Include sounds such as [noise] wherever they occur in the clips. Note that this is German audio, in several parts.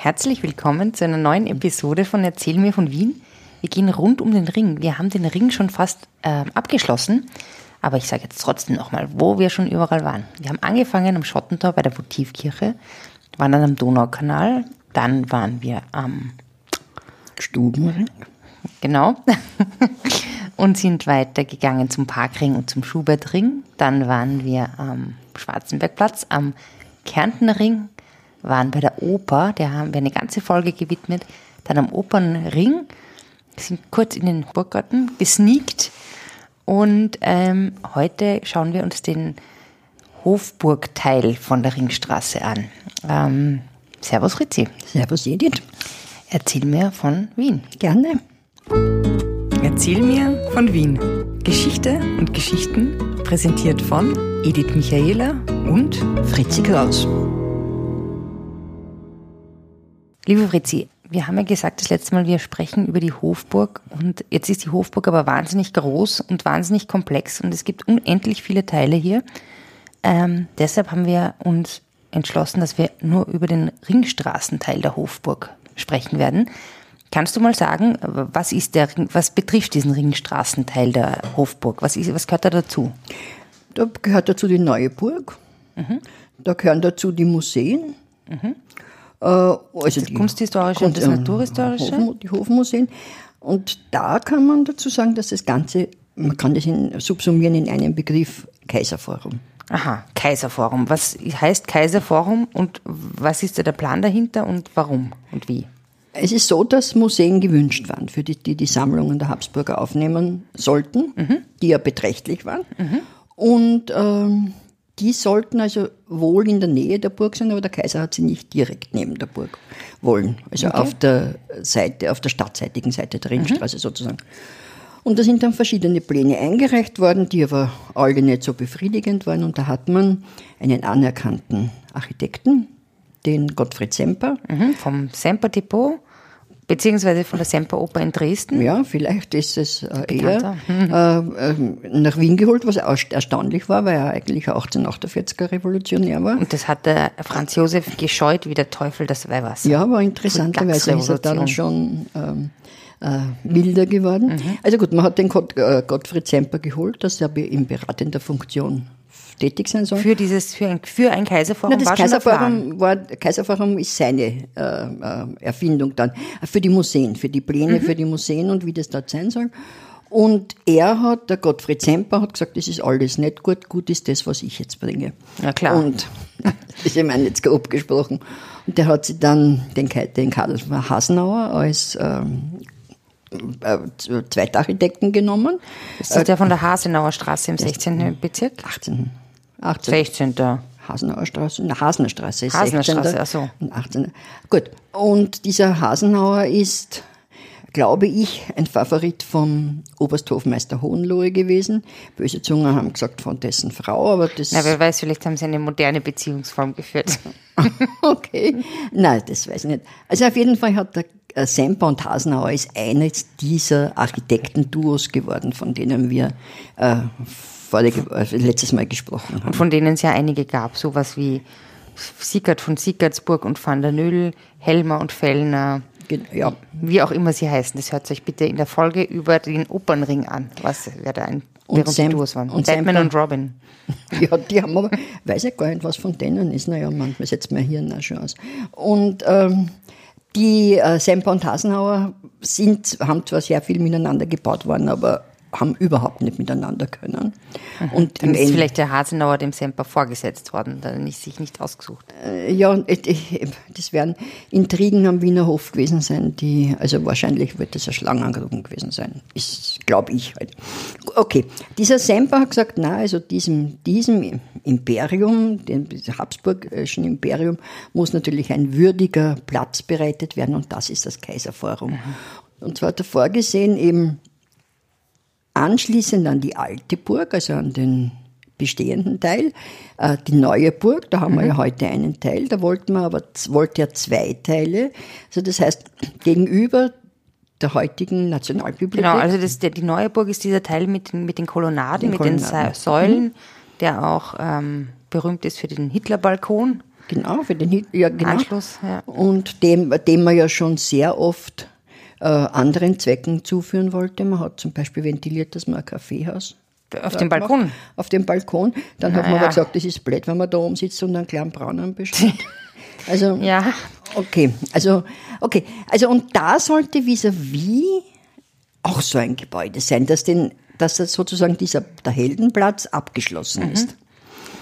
Herzlich willkommen zu einer neuen Episode von Erzähl mir von Wien. Wir gehen rund um den Ring. Wir haben den Ring schon fast äh, abgeschlossen, aber ich sage jetzt trotzdem nochmal, wo wir schon überall waren. Wir haben angefangen am Schottentor bei der Votivkirche, waren dann am Donaukanal, dann waren wir am Stubenring. Genau. [laughs] und sind weitergegangen zum Parkring und zum Schubertring. Dann waren wir am Schwarzenbergplatz, am Kärntnerring, waren bei der Oper, der haben wir eine ganze Folge gewidmet. Dann am Opernring, sind kurz in den Burggarten gesneakt. Und ähm, heute schauen wir uns den Hofburgteil von der Ringstraße an. Ähm, servus Ritzi. Servus Edith. Erzähl mir von Wien. Gerne. Erzähl mir von Wien. Geschichte und Geschichten präsentiert von Edith Michaela und Fritzi Kraus. Liebe Fritzi, wir haben ja gesagt das letzte Mal, wir sprechen über die Hofburg und jetzt ist die Hofburg aber wahnsinnig groß und wahnsinnig komplex und es gibt unendlich viele Teile hier. Ähm, deshalb haben wir uns entschlossen, dass wir nur über den Ringstraßenteil der Hofburg sprechen werden. Kannst du mal sagen, was ist der, was betrifft diesen Ringstraßenteil der Hofburg? Was ist, was gehört da dazu? Da gehört dazu die neue Burg. Mhm. Da gehören dazu die Museen. Mhm. Äh, also das die Kunsthistorische Kunst, und das Naturhistorische? Hof, die Hofmuseen. Und da kann man dazu sagen, dass das Ganze, man kann das in, subsumieren in einen Begriff Kaiserforum. Aha, Kaiserforum. Was heißt Kaiserforum und was ist da der Plan dahinter und warum und wie? Es ist so, dass Museen gewünscht waren, für die die, die Sammlungen der Habsburger aufnehmen sollten, mhm. die ja beträchtlich waren. Mhm. Und ähm, die sollten also wohl in der Nähe der Burg sein, aber der Kaiser hat sie nicht direkt neben der Burg wollen. Also okay. auf der Seite, auf der stadtseitigen Seite der Ringstraße mhm. sozusagen. Und da sind dann verschiedene Pläne eingereicht worden, die aber alle nicht so befriedigend waren. Und da hat man einen anerkannten Architekten, den Gottfried Semper. Mhm, vom Semper Depot. Beziehungsweise von der Semperoper in Dresden? Ja, vielleicht ist es äh, eher mhm. äh, nach Wien geholt, was erstaunlich war, weil er eigentlich 1848er Revolutionär war. Und das hat der Franz Josef gescheut wie der Teufel das Weihwasser. Ja, aber interessanterweise ist er dann schon ähm, äh, milder geworden. Mhm. Also gut, man hat den Gott, äh, Gottfried Semper geholt, dass er in beratender Funktion tätig sein soll. Für dieses, für ein, für ein Kaiserforum Na, das war Kaiserforum war, Kaiserforum ist seine äh, äh, Erfindung dann. Für die Museen, für die Pläne, mhm. für die Museen und wie das dort sein soll. Und er hat, der Gottfried Semper hat gesagt, das ist alles nicht gut, gut ist das, was ich jetzt bringe. Ja, klar. Und, [laughs] das ist ich meine jetzt grob gesprochen. Und der hat sich dann den, den Karl Hasenauer als ähm, äh, Zweitarchitekten genommen. Ist das der von der Hasenauer Straße im 16. Bezirk? 18. 18. 16. Hasenauer Straße, na, Hasener Straße ist Hasener 16. Straße, ach so. 18. Gut. Und dieser Hasenauer ist, glaube ich, ein Favorit vom Obersthofmeister Hohenlohe gewesen. Böse Zungen haben gesagt von dessen Frau, aber das. Na, wer weiß, vielleicht haben sie eine moderne Beziehungsform geführt. [laughs] okay. Nein, das weiß ich nicht. Also auf jeden Fall hat der äh, Semper und Hasenauer ist eines dieser Architektenduos geworden, von denen wir äh, vorige, also letztes Mal gesprochen haben. Und von denen es ja einige gab, sowas wie Sickert von Sickertsburg und van der Nüll, Helmer und Fellner. Ja. Wie auch immer sie heißen. Das hört euch bitte in der Folge über den Opernring an, was wer da ein berühmte Duos waren. Und Batman Semper, und Robin. [laughs] Ja, die haben aber, weiß ich gar nicht, was von denen ist. Naja, manchmal setzt mein Hirn auch schon aus. Und ähm, die äh, Semper und Hasenauer sind, haben zwar sehr viel miteinander gebaut worden, aber haben überhaupt nicht miteinander können. Mhm. Und Dann ist vielleicht der Hasenauer dem Semper vorgesetzt worden, dann ist sich nicht ausgesucht. Äh, ja, das werden Intrigen am Wiener Hof gewesen sein, die, also wahrscheinlich wird das eine Schlangenangruben gewesen sein. Ist, glaube ich halt. Okay, dieser Semper hat gesagt, na, also diesem, diesem Imperium, dem Habsburgischen Imperium, muss natürlich ein würdiger Platz bereitet werden und das ist das Kaiserforum. Mhm. Und zwar hat er vorgesehen, eben Anschließend an die alte Burg, also an den bestehenden Teil. Äh, die neue Burg, da haben mhm. wir ja heute einen Teil, da wollten wir aber, wollte er zwei Teile. Also das heißt, gegenüber der heutigen Nationalbibliothek. Genau, also das, die neue Burg ist dieser Teil mit den, mit den Kolonnaden, den mit Kolonnaden. den Säulen, mhm. der auch ähm, berühmt ist für den Hitlerbalkon. Genau, für den Hit, ja, genau. Anschluss, ja. Und dem, dem man ja schon sehr oft äh, anderen Zwecken zuführen wollte. Man hat zum Beispiel ventiliert, dass man ein Kaffeehaus Auf dem Balkon. macht. Auf dem Balkon. Dann hat man Naja. aber gesagt, das ist blöd, wenn man da oben sitzt und einen kleinen Braunen bestellt. [laughs] Also, Ja. okay. Also, okay. Also, und da sollte vis-à-vis auch so ein Gebäude sein, dass, den, dass das sozusagen dieser, der Heldenplatz abgeschlossen ist.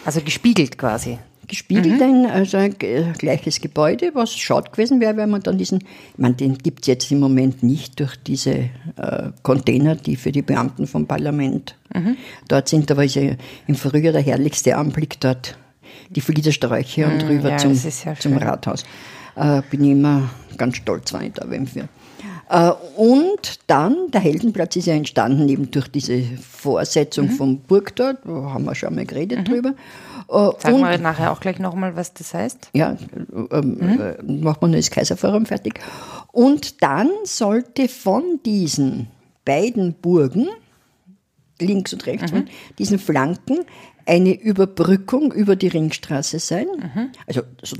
Also gespiegelt quasi. Gespiegelt ein, also ein gleiches Gebäude, was schade gewesen wäre, wenn man dann diesen, ich meine, den gibt es jetzt im Moment nicht durch diese äh, Container, die für die Beamten vom Parlament dort sind, aber ist ja im Frühjahr der herrlichste Anblick dort, die Fliedersträuche und rüber ja, zum, ja zum. Rathaus. Äh, bin ich immer ganz stolz, wenn ich da bin für. Äh, und dann, der Heldenplatz ist ja entstanden eben durch diese Vorsetzung Mhm. vom Burgtor, da haben wir schon mal geredet drüber. Äh, Sagen wir nachher auch gleich nochmal, was das heißt. ja, ähm, äh, macht man das Kaiserforum fertig. Und dann sollte von diesen beiden Burgen, links und rechts, von diesen Flanken, eine Überbrückung über die Ringstraße sein. Also so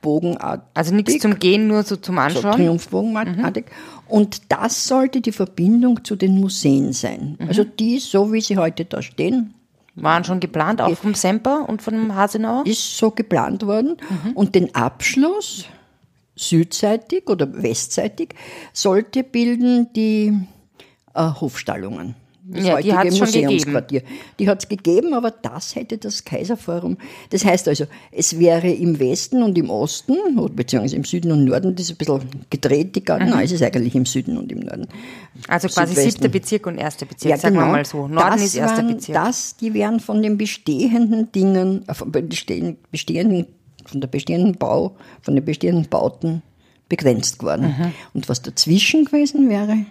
Triumphbogenartig. Also nichts zum Gehen, nur so zum so Anschauen. Triumphbogenartig. Und das sollte die Verbindung zu den Museen sein. Also die, so wie sie heute da stehen, Waren schon geplant, auch vom Semper und von Hasenauer. ist so geplant worden. Und den Abschluss südseitig oder westseitig sollte bilden die äh, Hofstallungen. Das Ja, die schon Museumsquartier. Die hat es gegeben, aber das hätte das Kaiserforum. Das heißt also, es wäre im Westen und im Osten, beziehungsweise im Süden und Norden, das ist ein bisschen gedreht, die Garten. Nein, es ist eigentlich im Süden und im Norden. Also quasi Südwesten. siebter Bezirk und erster Bezirk, sagen wir mal so. Norden genau. das ist erster waren, Bezirk. Das, die werden von den bestehenden Dingen, äh, von bestehenden, bestehenden, von der bestehenden Bau, von den bestehenden Bauten begrenzt geworden. Mhm. Und was dazwischen gewesen wäre,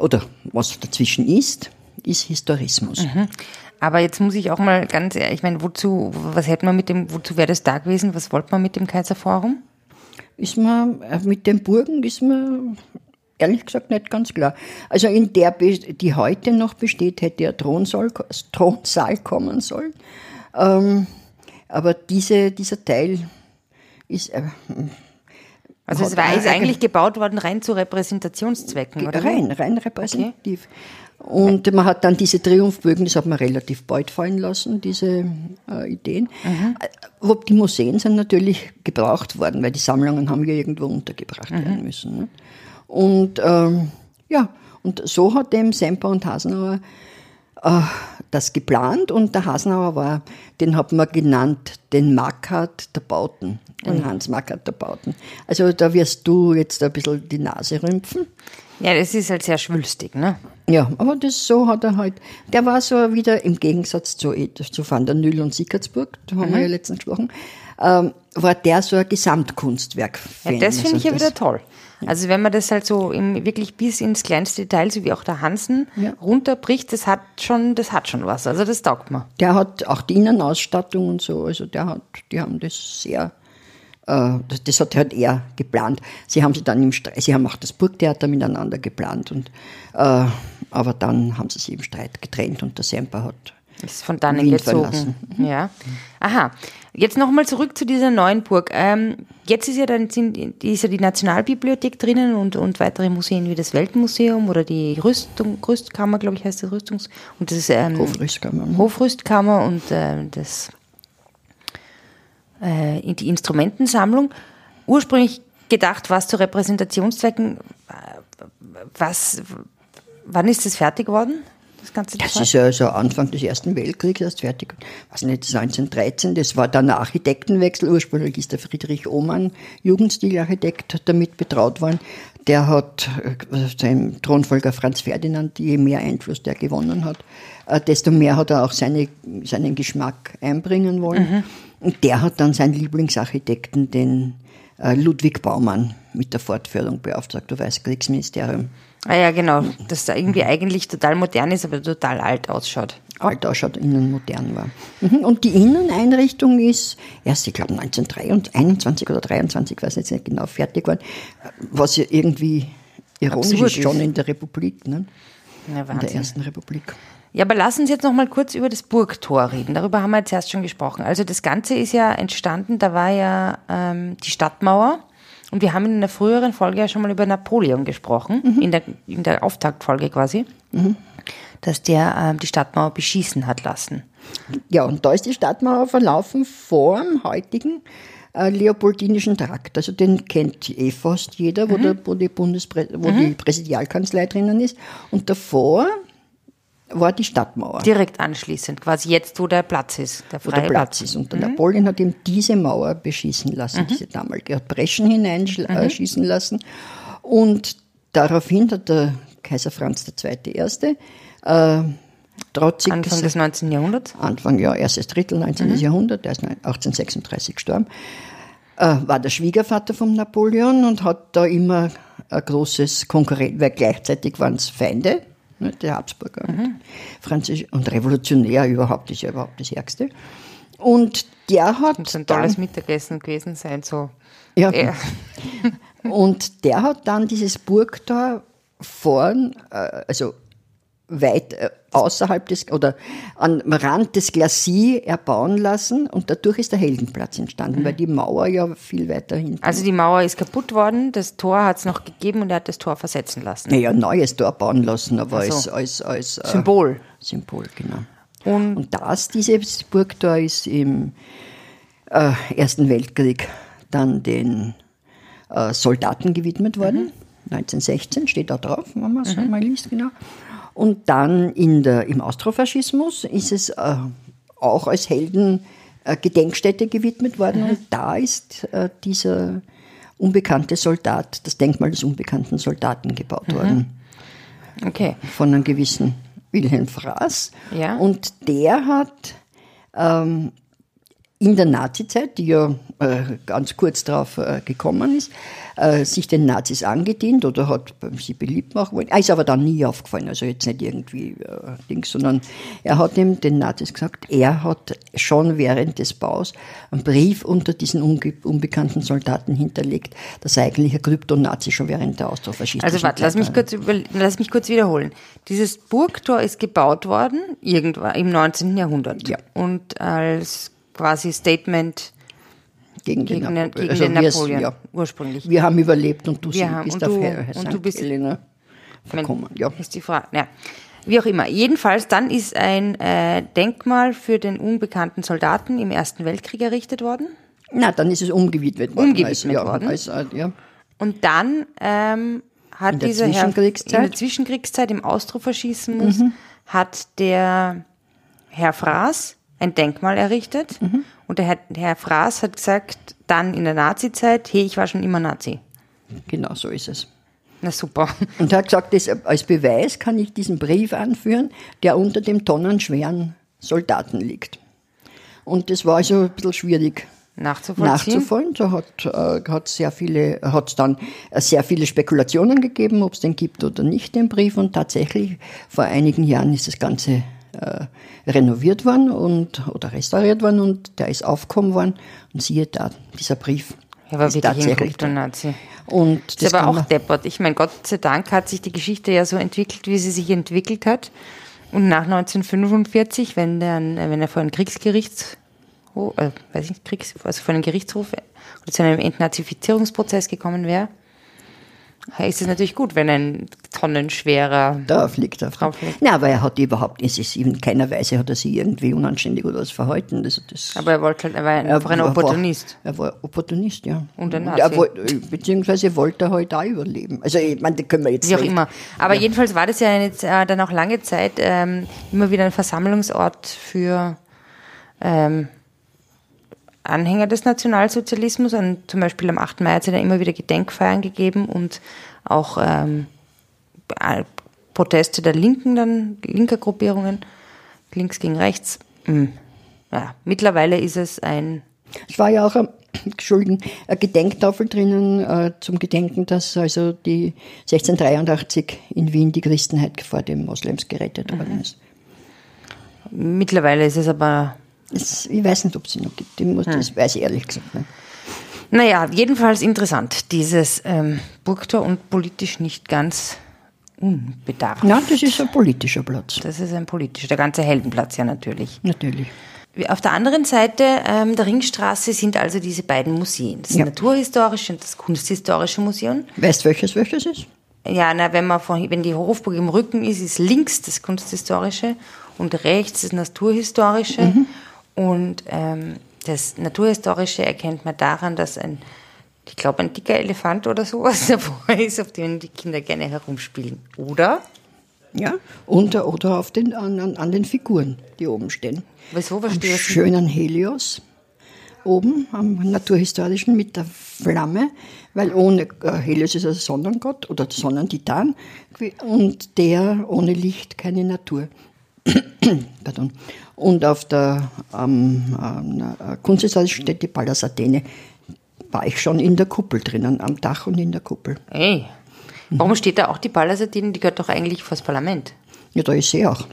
oder was dazwischen ist, ist Historismus. Mhm. Aber jetzt muss ich auch mal ganz ehrlich, ich meine, wozu, was hätte man mit dem, wozu wäre das da gewesen? Was wollte man mit dem Kaiserforum? Ist mir, äh, mit den Burgen ist mir ehrlich gesagt nicht ganz klar. Also in der, die heute noch besteht, hätte ja Thronsaal, Thronsaal kommen sollen. Ähm, aber diese, dieser Teil ist äh, Also es war ist eigentlich gebaut worden rein zu Repräsentationszwecken, oder? rein, rein repräsentativ. Und man hat dann diese Triumphbögen, das hat man relativ bald fallen lassen, diese äh, Ideen. Äh, Wo die Museen sind natürlich gebraucht worden, weil die Sammlungen haben ja irgendwo untergebracht werden müssen. Ne? Und ähm, ja, und so hat eben Semper und Hasenauer äh, das geplant und der Hasenauer war, den hat man genannt, den Mackart der Bauten, den Hans Mackart der Bauten. Also da wirst du jetzt ein bisschen die Nase rümpfen. Ja, das ist halt sehr schwülstig, ne? Ja, aber das so hat er halt. Der war so wieder im Gegensatz zu, zu Van der Nüll und Sickertsburg, da haben wir ja letztens gesprochen, ähm, war der so ein Gesamtkunstwerk. Ja, das finde ich ja wieder toll. Also wenn man das halt so im, wirklich bis ins kleinste Detail, so wie auch der Hansen, Ja. runterbricht, das hat schon, das hat schon was. Also das taugt mir. Der hat auch die Innenausstattung und so, also der hat, die haben das sehr, äh, das, das hat halt er geplant. Sie haben sie dann im Streit, sie haben auch das Burgtheater miteinander geplant und, äh, aber dann haben sie sich im Streit getrennt und der Semper hat Ist von dannen Wien gezogen. verlassen. Ja. Aha. Jetzt nochmal zurück zu dieser neuen Burg. Ähm, jetzt ist ja dann sind, ist ja die Nationalbibliothek drinnen und, und weitere Museen wie das Weltmuseum oder die Rüstung, Rüstkammer, glaube ich, heißt das Rüstungs und das ähm, Hofrüstkammer. Hofrüstkammer und äh, das äh, die Instrumentensammlung. Ursprünglich gedacht, was zu Repräsentationszwecken. äh, Was, wann ist das fertig geworden? Das ganze Das Zeug? ist ja so Anfang des Ersten Weltkriegs erst fertig. Was nicht, 1913, das war dann ein Architektenwechsel. Ursprünglich ist der Friedrich Ohmann, Jugendstilarchitekt, damit betraut worden. Der hat äh, seinem Thronfolger Franz Ferdinand, je mehr Einfluss der gewonnen hat, äh, desto mehr hat er auch seine, seinen Geschmack einbringen wollen. Und der hat dann seinen Lieblingsarchitekten, den äh, Ludwig Baumann, mit der Fortführung beauftragt. Du weißt, Kriegsministerium. Ah ja, genau. Das da irgendwie eigentlich total modern ist, aber total alt ausschaut. alt ausschaut, innen modern war. Mhm. Und die Inneneinrichtung ist erst, ich glaube, 1921 oder 23, weiß jetzt nicht genau, fertig geworden, was ja irgendwie ironisch Absurd ist, schon ist. in der Republik, ne? Ja, in der. Ersten Republik. Ja, aber lass uns jetzt noch mal kurz über das Burgtor reden. Darüber haben wir jetzt erst schon gesprochen. Also das Ganze ist ja entstanden, da war ja ähm, die Stadtmauer. Und wir haben in einer früheren Folge ja schon mal über Napoleon gesprochen, mhm. in, der, in der Auftaktfolge quasi, mhm. dass der ähm, die Stadtmauer beschießen hat lassen. Ja, und da ist die Stadtmauer verlaufen vor dem heutigen äh, Leopoldinischen Trakt. Also den kennt eh fast jeder, wo, mhm. der, wo, die, Bundesprä wo die Präsidialkanzlei drinnen ist. Und davor war die Stadtmauer. Direkt anschließend, quasi jetzt, wo der Platz ist, der freie wo der Platz, Platz ist. Und der mhm. Napoleon hat eben diese Mauer beschießen lassen, mhm. diese damalige. Er hat Breschen hineinschießen mhm. lassen. Und daraufhin hat der Kaiser Franz II. Erste, äh, trotzig Anfang des 19. Jahrhunderts? Anfang, ja, erstes Drittel 19. Mhm. Jahrhundert, er ist 1836 gestorben, äh, war der Schwiegervater von Napoleon und hat da immer ein großes Konkurrent, weil gleichzeitig waren es Feinde, ne, der Habsburger mhm. und Französisch und Revolutionär überhaupt, ist ja überhaupt das Ärgste. Und der hat. Das muss ein tolles dann, Mittagessen gewesen sein, so. Ja. ja. und der hat dann dieses Burgtor vorn, äh, also weit äh, außerhalb des oder am Rand des Glacis erbauen lassen und dadurch ist der Heldenplatz entstanden, mhm. weil die Mauer ja viel weiter hinten. Also die Mauer ist kaputt worden, das Tor hat es noch gegeben und er hat das Tor versetzen lassen. Naja, ein neues Tor bauen lassen, aber so. als, als, als äh, Symbol. Äh, Symbol, genau. Und, und das, dieses Burgtor ist im äh, Ersten Weltkrieg dann den äh, Soldaten gewidmet worden. Mhm. 1916 steht da drauf, wenn man es mhm. mal liest, genau. Und dann in der, im Austrofaschismus ist es äh, auch als Heldengedenkstätte äh, gewidmet worden. Und da ist äh, dieser unbekannte Soldat, das Denkmal des unbekannten Soldaten gebaut mhm. worden. Okay. Von einem gewissen Wilhelm Fraß. Ja. Und der hat ähm, in der Nazizeit, die ja äh, ganz kurz darauf äh, gekommen ist, äh, sich den Nazis angedient oder hat sie beliebt machen wollen. Er ist aber dann nie aufgefallen, also jetzt nicht irgendwie äh, Dings, sondern er hat ihm den Nazis gesagt, er hat schon während des Baus einen Brief unter diesen unge unbekannten Soldaten hinterlegt, dass er eigentlich ein Kryptonazi schon während der Austrofaschistischen Also warte, lass mich, kurz lass mich kurz wiederholen. Dieses Burgtor ist gebaut worden, irgendwann im 19. Jahrhundert. Ja. Und als quasi Statement gegen, gegen, den, Napo gegen also den Napoleon ja. ursprünglich. Wir haben überlebt und du wir bist und auf du, und du bist Helena verkommen. Ja. Ist die Frage. Ja. Wie auch immer. Jedenfalls, dann ist ein äh, Denkmal für den unbekannten Soldaten im Ersten Weltkrieg errichtet worden. Na, dann ist es umgewidmet worden. Umgewidmet als, ja, worden. Als, äh, ja. Und dann ähm, hat dieser Herr in der Zwischenkriegszeit im Austrofaschismus mhm. hat der Herr Fraß ein Denkmal errichtet. Mhm. Und der Herr, Herr Fraß hat gesagt, dann in der Nazi-Zeit, hey, ich war schon immer Nazi. Genau so ist es. Na super. Und er hat gesagt, das, als Beweis kann ich diesen Brief anführen, der unter dem tonnenschweren Soldaten liegt. Und das war also ein bisschen schwierig nachzuvollziehen. Da hat äh, hat sehr viele, hat dann sehr viele Spekulationen gegeben, ob es den gibt oder nicht, den Brief. Und tatsächlich vor einigen Jahren ist das Ganze äh, renoviert worden und, oder restauriert worden und der ist aufgekommen worden. Und siehe da, dieser Brief. Er war wirklich ein Kryptonazi. Und das ist aber auch deppert. Ich meine, Gott sei Dank hat sich die Geschichte ja so entwickelt, wie sie sich entwickelt hat. Und nach 1945, wenn, der, wenn er vor ein Kriegsgericht, äh, weiß ich, Kriegs, also vor einem Gerichtshof oder zu einem Entnazifizierungsprozess gekommen wäre, ist es natürlich gut, wenn ein tonnenschwerer da fliegt er drauf. Na, aber er hat überhaupt, es ist in keiner Weise hat er sich irgendwie unanständig oder was verhalten. Das, das aber er wollte halt, er war einfach ein Opportunist. Er war, er war Opportunist, ja. Und ein Nazi. Er, beziehungsweise wollte er halt auch überleben. Also ich meine, das können wir jetzt Wie auch immer. Aber ja. jedenfalls war das ja jetzt, äh, dann auch lange Zeit ähm, immer wieder ein Versammlungsort für ähm, Anhänger des Nationalsozialismus. Und zum Beispiel am 8. Mai hat es ja immer wieder Gedenkfeiern gegeben und auch ähm, Proteste der Linken, dann linker Gruppierungen, links gegen rechts. Hm. Ja, mittlerweile ist es ein. Es war ja auch [coughs] ein, Entschuldigen, eine Gedenktafel drinnen äh, zum Gedenken, dass also die 1683 in Wien die Christenheit vor den Moslems gerettet worden mhm. ist. Mittlerweile ist es aber das, ich weiß nicht, ob es sie noch gibt. Ich muss, hm. Das weiß ich ehrlich gesagt nicht. Naja, jedenfalls interessant, dieses ähm, Burgtor und politisch nicht ganz unbedacht. Na, das ist ein politischer Platz. Das ist ein politischer, der ganze Heldenplatz ja natürlich. Natürlich. Auf der anderen Seite ähm, der Ringstraße sind also diese beiden Museen, das Ja. Naturhistorische und das Kunsthistorische Museum. Weißt du, welches welches ist? Ja, na, wenn man von, wenn die Hofburg im Rücken ist, ist links das Kunsthistorische und rechts das Naturhistorische. Und ähm, das Naturhistorische erkennt man daran, dass ein, ich glaube, ein dicker Elefant oder sowas [laughs] davor ist, auf dem die Kinder gerne herumspielen. Oder? Ja. Und, oder auf den, an, an, den Figuren, die oben stehen. Wieso Am verstehe ich schönen Helios oben am Naturhistorischen mit der Flamme, weil ohne äh, Helios ist ein Sonnengott oder Sonnentitan und der ohne Licht keine Natur. [coughs] Pardon. Und auf der ähm, ähm, Kunsthistorischen steht die Pallas Athene. War ich schon in der Kuppel drinnen, am Dach und in der Kuppel. Ey, warum steht da auch die Pallasatine? Die gehört doch eigentlich vors Parlament. Ja, da ist sie auch.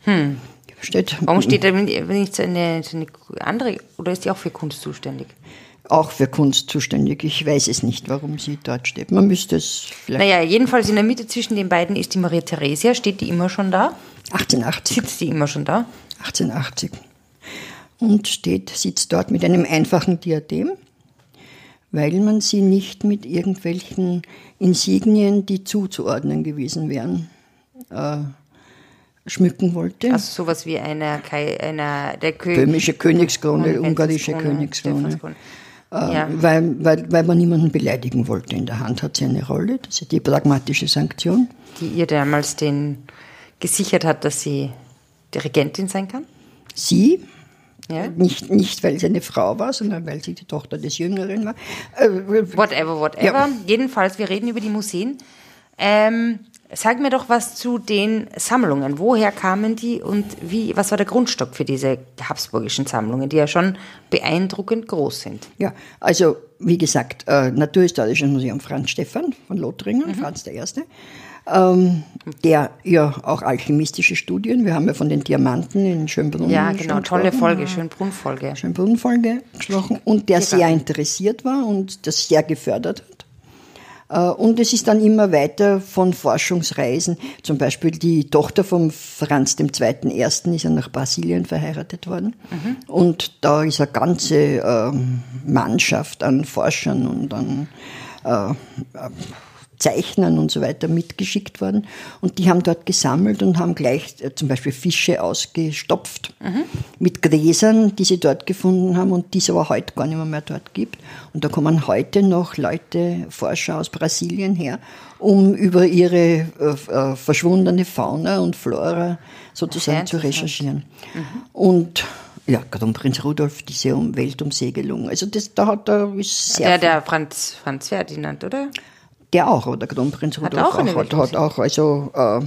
Hm. Steht Warum steht da nicht so eine, so eine andere, oder ist die auch für Kunst zuständig? auch für Kunst zuständig. Ich weiß es nicht, warum sie dort steht. Man müsste es vielleicht. Naja, jedenfalls in der Mitte zwischen den beiden ist die Maria Theresia. Steht die immer schon da? 1880. Sitzt die immer schon da? 1880. Und steht, sitzt dort mit einem einfachen Diadem, weil man sie nicht mit irgendwelchen Insignien, die zuzuordnen gewesen wären, äh, schmücken wollte. Also sowas wie einer, Kai- einer der Kö Böhmische Königskrone, Krone, ungarische Königskrone. Äh, Ja. weil, weil, weil man niemanden beleidigen wollte. In der Hand hat sie eine Rolle, das ist die pragmatische Sanktion. Die ihr damals den gesichert hat, dass sie die Regentin sein kann? Sie, Ja? nicht, nicht weil sie eine Frau war, sondern weil sie die Tochter des Jüngeren war. Äh, Whatever, whatever. Ja. Jedenfalls, wir reden über die Museen. Ähm, sag mir doch was zu den Sammlungen. Woher kamen die und wie, was war der Grundstock für diese habsburgischen Sammlungen, die ja schon beeindruckend groß sind? Ja, also wie gesagt, äh, Naturhistorisches Museum Franz Stephan von Lothringen, Mhm. Franz I., ähm, der ja auch alchemistische Studien, wir haben ja von den Diamanten in Schönbrunn Ja, genau, tolle Folge, Schönbrunn-Folge. Schönbrunn-Folge gesprochen und der sehr interessiert war und das sehr gefördert hat. Äh, Und es ist dann immer weiter von Forschungsreisen. Zum Beispiel die Tochter von Franz II. Ersten ist ja nach Brasilien verheiratet worden. Und da ist eine ganze ähm, Mannschaft an Forschern und an äh, äh, Zeichnern und so weiter mitgeschickt worden. Und die haben dort gesammelt und haben gleich äh, zum Beispiel Fische ausgestopft mit Gräsern, die sie dort gefunden haben und die es aber heute gar nicht mehr, mehr dort gibt. Und da kommen heute noch Leute, Forscher aus Brasilien her, um über ihre äh, äh, verschwundene Fauna und Flora sozusagen zu recherchieren. Und ja, Kronprinz Rudolf, diese um Weltumsegelung. Also das, da hat er sehr Der, der Franz, Franz Ferdinand, oder? Der auch, oder Kronprinz Hat Rudolf auch eine hat, hat auch, also äh,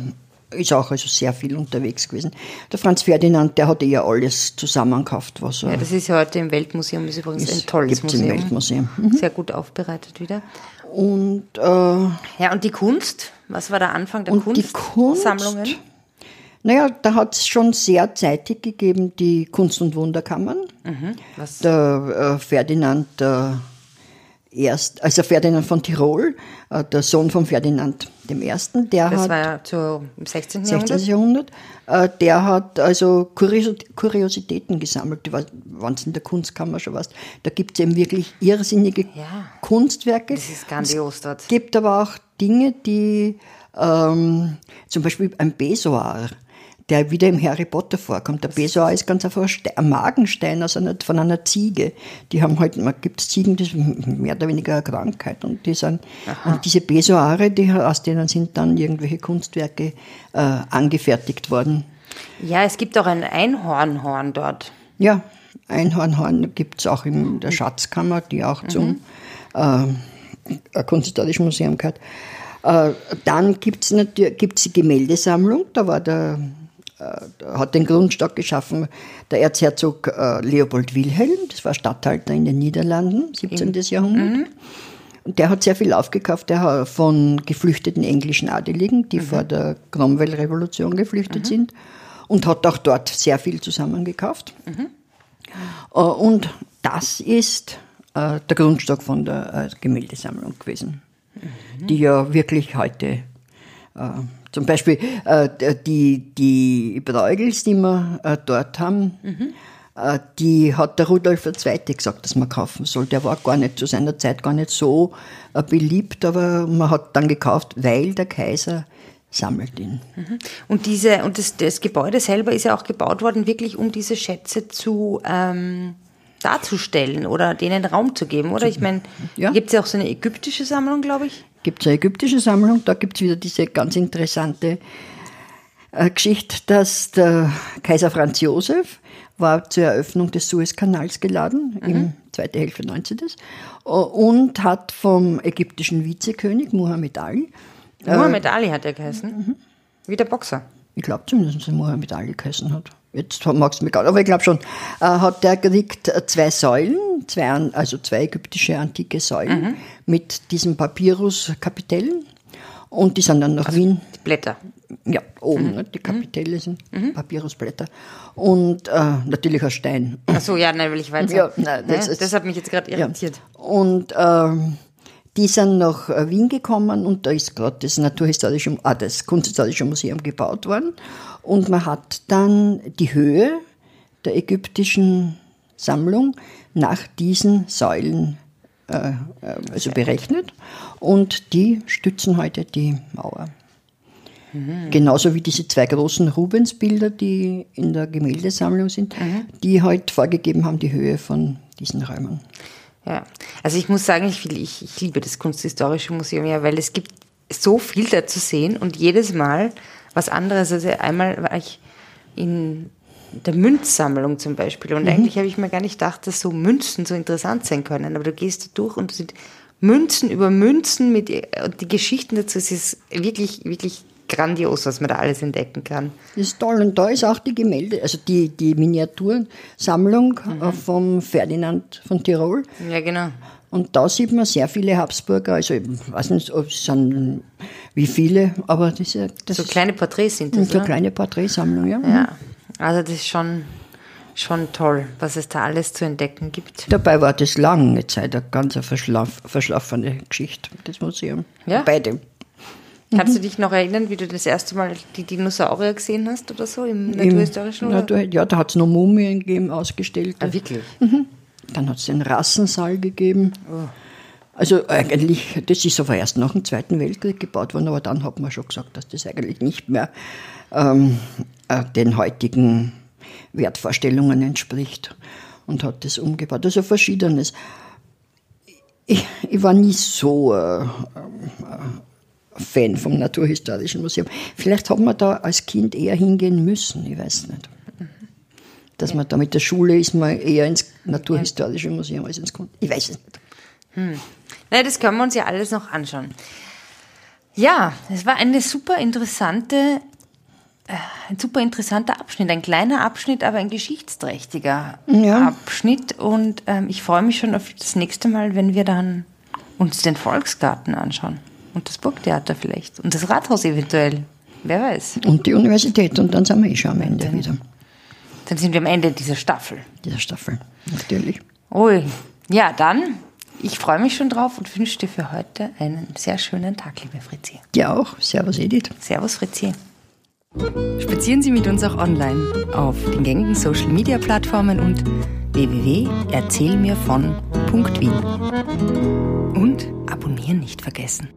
ist auch also sehr viel unterwegs gewesen. Der Franz Ferdinand, der hat ja alles zusammengekauft, was er Ja, das ist ja heute im Weltmuseum, ist übrigens ein ist, tolles gibt's im Museum. Weltmuseum. Sehr gut aufbereitet wieder. Und äh, Ja, und die Kunst? Was war der Anfang der Und die Kunstsammlungen? Kunst? naja, da hat es schon sehr zeitig gegeben die Kunst- und Wunderkammern. Was? Der äh, Ferdinand der erst, also Ferdinand von Tirol, äh, der Sohn von Ferdinand dem Ersten, der Das hat war ja zu, im 16. 16. Jahrhundert. Äh, der hat also Kurios Kuriositäten gesammelt. Wenn es in der Kunstkammer schon warst, da gibt es eben wirklich irrsinnige Ja. Kunstwerke. Das ist grandios dort. Es gibt aber auch Dinge, die ähm, zum Beispiel ein Besoar, der wieder im Harry Potter vorkommt. Der Besoar ist ganz einfach ein Ste- ein Magenstein aus einer, von einer Ziege. Die haben halt, man gibt Ziegen, das ist mehr oder weniger eine Krankheit. Und, die sind, und diese Besoare, die, aus denen sind dann irgendwelche Kunstwerke äh, angefertigt worden. Ja, es gibt auch ein Einhornhorn dort. Ja, Einhornhorn gibt es auch in der Schatzkammer, die auch zum äh, Kunsthistorischen Museum gehört. Äh, dann gibt es gibt's die Gemäldesammlung, da war der, hat den Grundstock geschaffen der Erzherzog äh, Leopold Wilhelm, das war Statthalter in den Niederlanden, 17. Jahrhundert. Und der hat sehr viel aufgekauft der hat von geflüchteten englischen Adeligen, die vor der Cromwell-Revolution geflüchtet sind, und hat auch dort sehr viel zusammengekauft. Äh, Und das ist äh, der Grundstock von der äh, Gemäldesammlung gewesen, die ja wirklich heute Äh, zum Beispiel äh, die, die Bräugels, die wir äh, dort haben, mhm. äh, die hat der Rudolf II. gesagt, dass man kaufen soll. Der war gar nicht zu seiner Zeit gar nicht so äh, beliebt, aber man hat dann gekauft, weil der Kaiser sammelt ihn. Mhm. Und diese und das, das Gebäude selber ist ja auch gebaut worden, wirklich um diese Schätze zu ähm, darzustellen oder denen Raum zu geben, oder? Ich meine, ja. gibt es ja auch so eine ägyptische Sammlung, glaube ich. Gibt es eine ägyptische Sammlung, da gibt es wieder diese ganz interessante äh, Geschichte, dass der Kaiser Franz Josef war zur Eröffnung des Suezkanals geladen, mhm. im zweiten Hälfte 19. und hat vom ägyptischen Vizekönig Muhammad Ali Muhammad Ali hat er geheißen. Mhm. Wie der Boxer. Ich glaube zumindest, dass er Muhammad Ali geheißen hat. Jetzt magst du mich gar nicht, aber ich glaube schon. Äh, hat der gekriegt äh, zwei Säulen, zwei, also zwei ägyptische antike Säulen mhm. mit diesen Papyrus-Kapitellen. Und die sind dann nach also Wien. Die Blätter. Ja, oben, mhm. ne, die Kapitelle sind mhm. Papyrusblätter. Und äh, natürlich ein Stein. Ach so, ja, nein, weil ich weiß. Ja, nein, das, ne? das hat mich jetzt gerade irritiert. Ja. Und ähm, die sind nach äh, Wien gekommen und da ist gerade das Naturhistorische, ah, das Kunsthistorische Museum gebaut worden. Und man hat dann die Höhe der ägyptischen Sammlung nach diesen Säulen äh, äh also berechnet. Und die stützen heute die Mauer. Mhm. Genauso wie diese zwei großen Rubensbilder, die in der Gemäldesammlung sind, mhm. die halt vorgegeben haben die Höhe von diesen Räumen. Ja, also ich muss sagen, ich, ich, ich liebe das Kunsthistorische Museum ja, weil es gibt so viel da zu sehen und jedes Mal was anderes. Also einmal war ich in der Münzsammlung zum Beispiel und mhm. eigentlich habe ich mir gar nicht gedacht, dass so Münzen so interessant sein können, aber du gehst da durch und du siehst Münzen über Münzen mit die Geschichten dazu. Es ist wirklich, wirklich grandios, was man da alles entdecken kann. Das ist toll. Und da ist auch die Gemälde, also die, die Miniatursammlung mhm. Äh, vom Ferdinand von Tirol. Ja, genau. Und da sieht man sehr viele Habsburger, also ich weiß nicht, ob es sind wie viele, aber diese, das so kleine Porträts sind das. So eine kleine Porträtsammlung, ja. Ja, also das ist schon, schon toll, was es da alles zu entdecken gibt. Dabei war das lange Zeit eine ganz verschlaf, verschlafene Geschichte, das Museum. Ja. Beide. Kannst du dich noch erinnern, wie du das erste Mal die Dinosaurier gesehen hast oder so im Naturhistorischen? Im, ja, da hat es noch Mumien gegeben, ausgestellt. Ah, wirklich? Mhm. Dann hat es den Rassensaal gegeben. Also eigentlich, das ist aber erst nach dem Zweiten Weltkrieg gebaut worden, aber dann hat man schon gesagt, dass das eigentlich nicht mehr ähm, äh, den heutigen Wertvorstellungen entspricht und hat das umgebaut. Also verschiedenes. Ich, ich war nie so äh, äh, Fan vom Naturhistorischen Museum. Vielleicht hat man da als Kind eher hingehen müssen, ich weiß nicht. Dass man da mit der Schule ist man eher ins Naturhistorische Museum als ins Kunst. Ich weiß es nicht. Hm. Naja, das können wir uns ja alles noch anschauen. Ja, es war eine super interessante, äh, ein super interessanter Abschnitt, ein kleiner Abschnitt, aber ein geschichtsträchtiger ja. Abschnitt. Und ähm, ich freue mich schon auf das nächste Mal, wenn wir dann uns den Volksgarten anschauen. Und das Burgtheater vielleicht. Und das Rathaus eventuell. Wer weiß. Und die Universität. Und dann sind wir eh schon am Ende wieder. Dann sind wir am Ende dieser Staffel. Dieser Staffel, natürlich. Ui. Ja, dann, ich freue mich schon drauf und wünsche dir für heute einen sehr schönen Tag, liebe Fritzi. Dir auch. Servus, Edith. Servus, Fritzi. Spazieren Sie mit uns auch online auf den gängigen Social Media Plattformen und www.erzählmirvon.wien. Und abonnieren nicht vergessen.